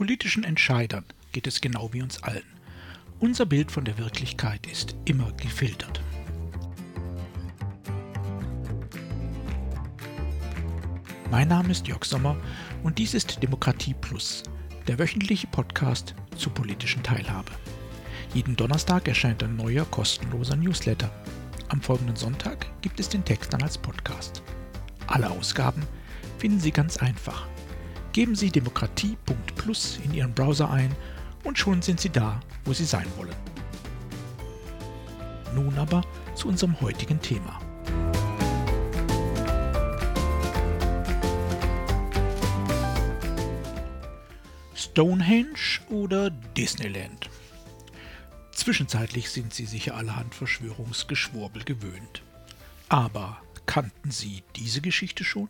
Politischen Entscheidern geht es genau wie uns allen. Unser Bild von der Wirklichkeit ist immer gefiltert. Mein Name ist Jörg Sommer und dies ist Demokratie Plus, der wöchentliche Podcast zur politischen Teilhabe. Jeden Donnerstag erscheint ein neuer kostenloser Newsletter. Am folgenden Sonntag gibt es den Text dann als Podcast. Alle Ausgaben finden Sie ganz einfach. Geben Sie demokratie.plus in Ihren Browser ein und schon sind Sie da, wo Sie sein wollen. Nun aber zu unserem heutigen Thema. Stonehenge oder Disneyland? Zwischenzeitlich sind Sie sicher allerhand Verschwörungsgeschwurbel gewöhnt. Aber kannten Sie diese Geschichte schon?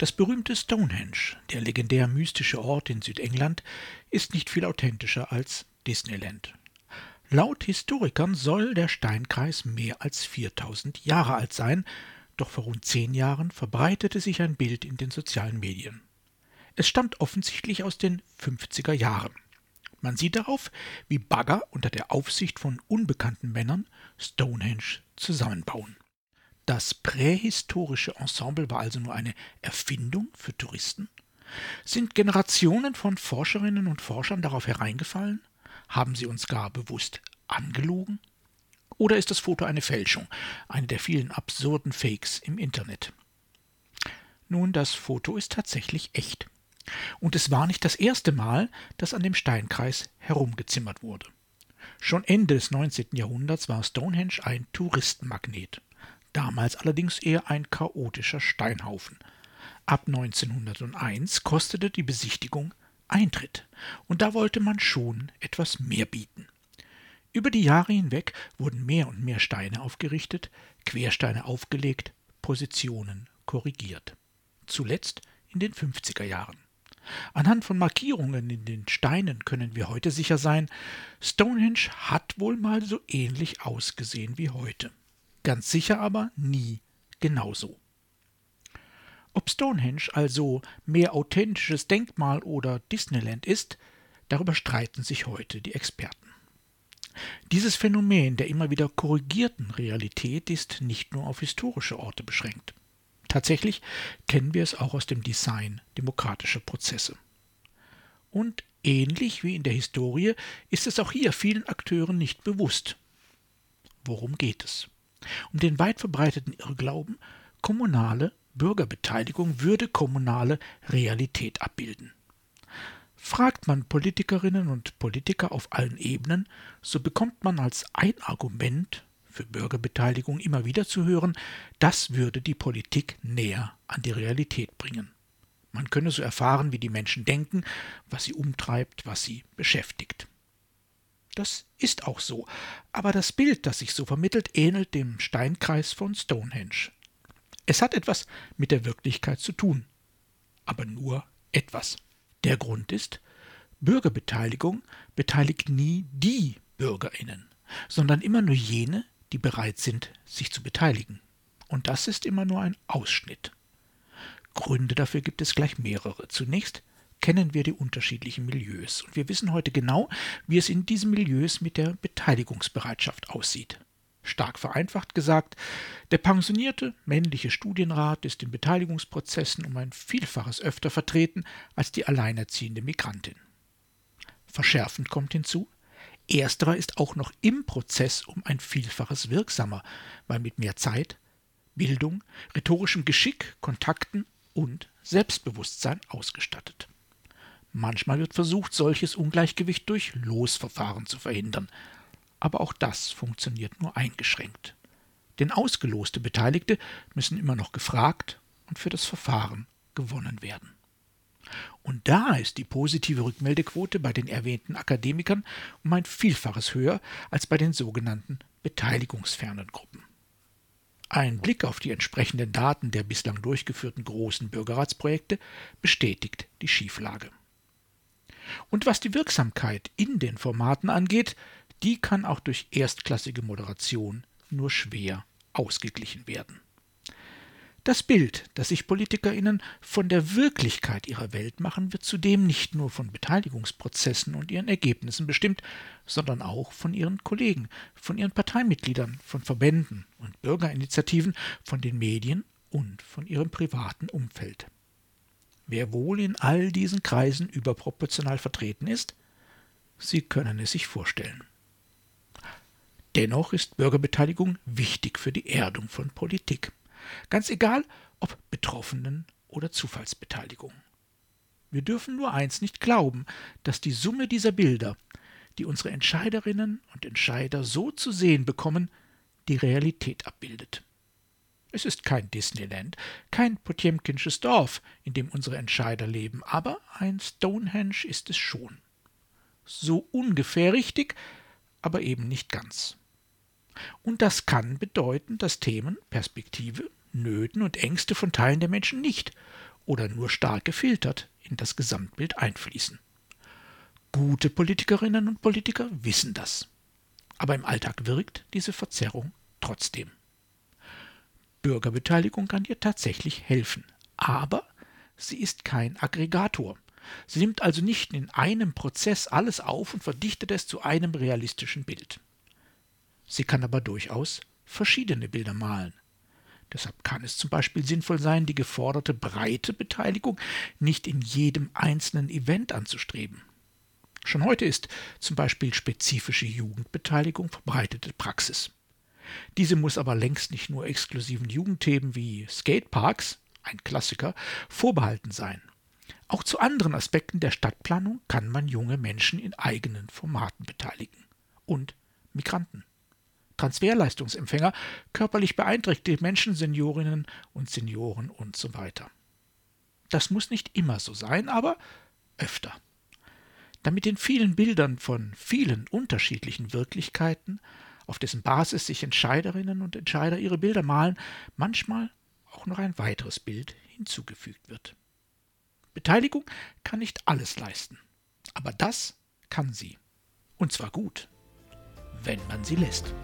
Das berühmte Stonehenge, der legendär mystische Ort in Südengland, ist nicht viel authentischer als Disneyland. Laut Historikern soll der Steinkreis mehr als 4000 Jahre alt sein, doch vor rund zehn Jahren verbreitete sich ein Bild in den sozialen Medien. Es stammt offensichtlich aus den 50er Jahren. Man sieht darauf, wie Bagger unter der Aufsicht von unbekannten Männern Stonehenge zusammenbauen. Das prähistorische Ensemble war also nur eine Erfindung für Touristen? Sind Generationen von Forscherinnen und Forschern darauf hereingefallen? Haben sie uns gar bewusst angelogen? Oder ist das Foto eine Fälschung, eine der vielen absurden Fakes im Internet? Nun, das Foto ist tatsächlich echt. Und es war nicht das erste Mal, dass an dem Steinkreis herumgezimmert wurde. Schon Ende des 19. Jahrhunderts war Stonehenge ein Touristenmagnet, damals allerdings eher ein chaotischer Steinhaufen. Ab 1901 kostete die Besichtigung Eintritt, und da wollte man schon etwas mehr bieten. Über die Jahre hinweg wurden mehr und mehr Steine aufgerichtet, Quersteine aufgelegt, Positionen korrigiert. Zuletzt in den 50er Jahren. Anhand von Markierungen in den Steinen können wir heute sicher sein, Stonehenge hat wohl mal so ähnlich ausgesehen wie heute. Ganz sicher aber nie genauso. Ob Stonehenge also mehr authentisches Denkmal oder Disneyland ist, darüber streiten sich heute die Experten. Dieses Phänomen der immer wieder korrigierten Realität ist nicht nur auf historische Orte beschränkt. Tatsächlich kennen wir es auch aus dem Design demokratischer Prozesse. Und ähnlich wie in der Historie ist es auch hier vielen Akteuren nicht bewusst. Worum geht es? Um den weit verbreiteten Irrglauben, kommunale Bürgerbeteiligung würde kommunale Realität abbilden. Fragt man Politikerinnen und Politiker auf allen Ebenen, so bekommt man als ein Argument für Bürgerbeteiligung immer wieder zu hören, das würde die Politik näher an die Realität bringen. Man könne so erfahren, wie die Menschen denken, was sie umtreibt, was sie beschäftigt. Das ist auch so, aber das Bild, das sich so vermittelt, ähnelt dem Steinkreis von Stonehenge. Es hat etwas mit der Wirklichkeit zu tun, aber nur etwas. Der Grund ist, Bürgerbeteiligung beteiligt nie die Bürgerinnen, sondern immer nur jene, die bereit sind, sich zu beteiligen. Und das ist immer nur ein Ausschnitt. Gründe dafür gibt es gleich mehrere. Zunächst kennen wir die unterschiedlichen Milieus und wir wissen heute genau, wie es in diesen Milieus mit der Beteiligungsbereitschaft aussieht. Stark vereinfacht gesagt, der pensionierte männliche Studienrat ist in Beteiligungsprozessen um ein Vielfaches öfter vertreten als die alleinerziehende Migrantin. Verschärfend kommt hinzu, Ersterer ist auch noch im Prozess um ein Vielfaches wirksamer, weil mit mehr Zeit, Bildung, rhetorischem Geschick, Kontakten und Selbstbewusstsein ausgestattet. Manchmal wird versucht, solches Ungleichgewicht durch Losverfahren zu verhindern, aber auch das funktioniert nur eingeschränkt. Denn ausgeloste Beteiligte müssen immer noch gefragt und für das Verfahren gewonnen werden. Und da ist die positive Rückmeldequote bei den erwähnten Akademikern um ein Vielfaches höher als bei den sogenannten beteiligungsfernen Gruppen. Ein Blick auf die entsprechenden Daten der bislang durchgeführten großen Bürgerratsprojekte bestätigt die Schieflage. Und was die Wirksamkeit in den Formaten angeht, die kann auch durch erstklassige Moderation nur schwer ausgeglichen werden. Das Bild, das sich PolitikerInnen von der Wirklichkeit ihrer Welt machen, wird zudem nicht nur von Beteiligungsprozessen und ihren Ergebnissen bestimmt, sondern auch von ihren Kollegen, von ihren Parteimitgliedern, von Verbänden und Bürgerinitiativen, von den Medien und von ihrem privaten Umfeld. Wer wohl in all diesen Kreisen überproportional vertreten ist? Sie können es sich vorstellen. Dennoch ist Bürgerbeteiligung wichtig für die Erdung von Politik. Ganz egal, ob Betroffenen oder Zufallsbeteiligung. Wir dürfen nur eins nicht glauben, dass die Summe dieser Bilder, die unsere Entscheiderinnen und Entscheider so zu sehen bekommen, die Realität abbildet. Es ist kein Disneyland, kein Potjemkinsches Dorf, in dem unsere Entscheider leben, aber ein Stonehenge ist es schon. So ungefähr richtig, aber eben nicht ganz. Und das kann bedeuten, dass Themen, Perspektive, Nöten und Ängste von Teilen der Menschen nicht oder nur stark gefiltert in das Gesamtbild einfließen. Gute Politikerinnen und Politiker wissen das. Aber im Alltag wirkt diese Verzerrung trotzdem. Bürgerbeteiligung kann dir tatsächlich helfen, aber sie ist kein Aggregator. Sie nimmt also nicht in einem Prozess alles auf und verdichtet es zu einem realistischen Bild. Sie kann aber durchaus verschiedene Bilder malen. Deshalb kann es zum Beispiel sinnvoll sein, die geforderte breite Beteiligung nicht in jedem einzelnen Event anzustreben. Schon heute ist zum Beispiel spezifische Jugendbeteiligung verbreitete Praxis. Diese muss aber längst nicht nur exklusiven Jugendthemen wie Skateparks, ein Klassiker, vorbehalten sein. Auch zu anderen Aspekten der Stadtplanung kann man junge Menschen in eigenen Formaten beteiligen. Und Migranten. Transferleistungsempfänger, körperlich beeinträchtigte Menschen, Seniorinnen und Senioren und so weiter. Das muss nicht immer so sein, aber öfter. Damit den vielen Bildern von vielen unterschiedlichen Wirklichkeiten, auf dessen Basis sich Entscheiderinnen und Entscheider ihre Bilder malen, manchmal auch noch ein weiteres Bild hinzugefügt wird. Beteiligung kann nicht alles leisten, aber das kann sie. Und zwar gut, wenn man sie lässt.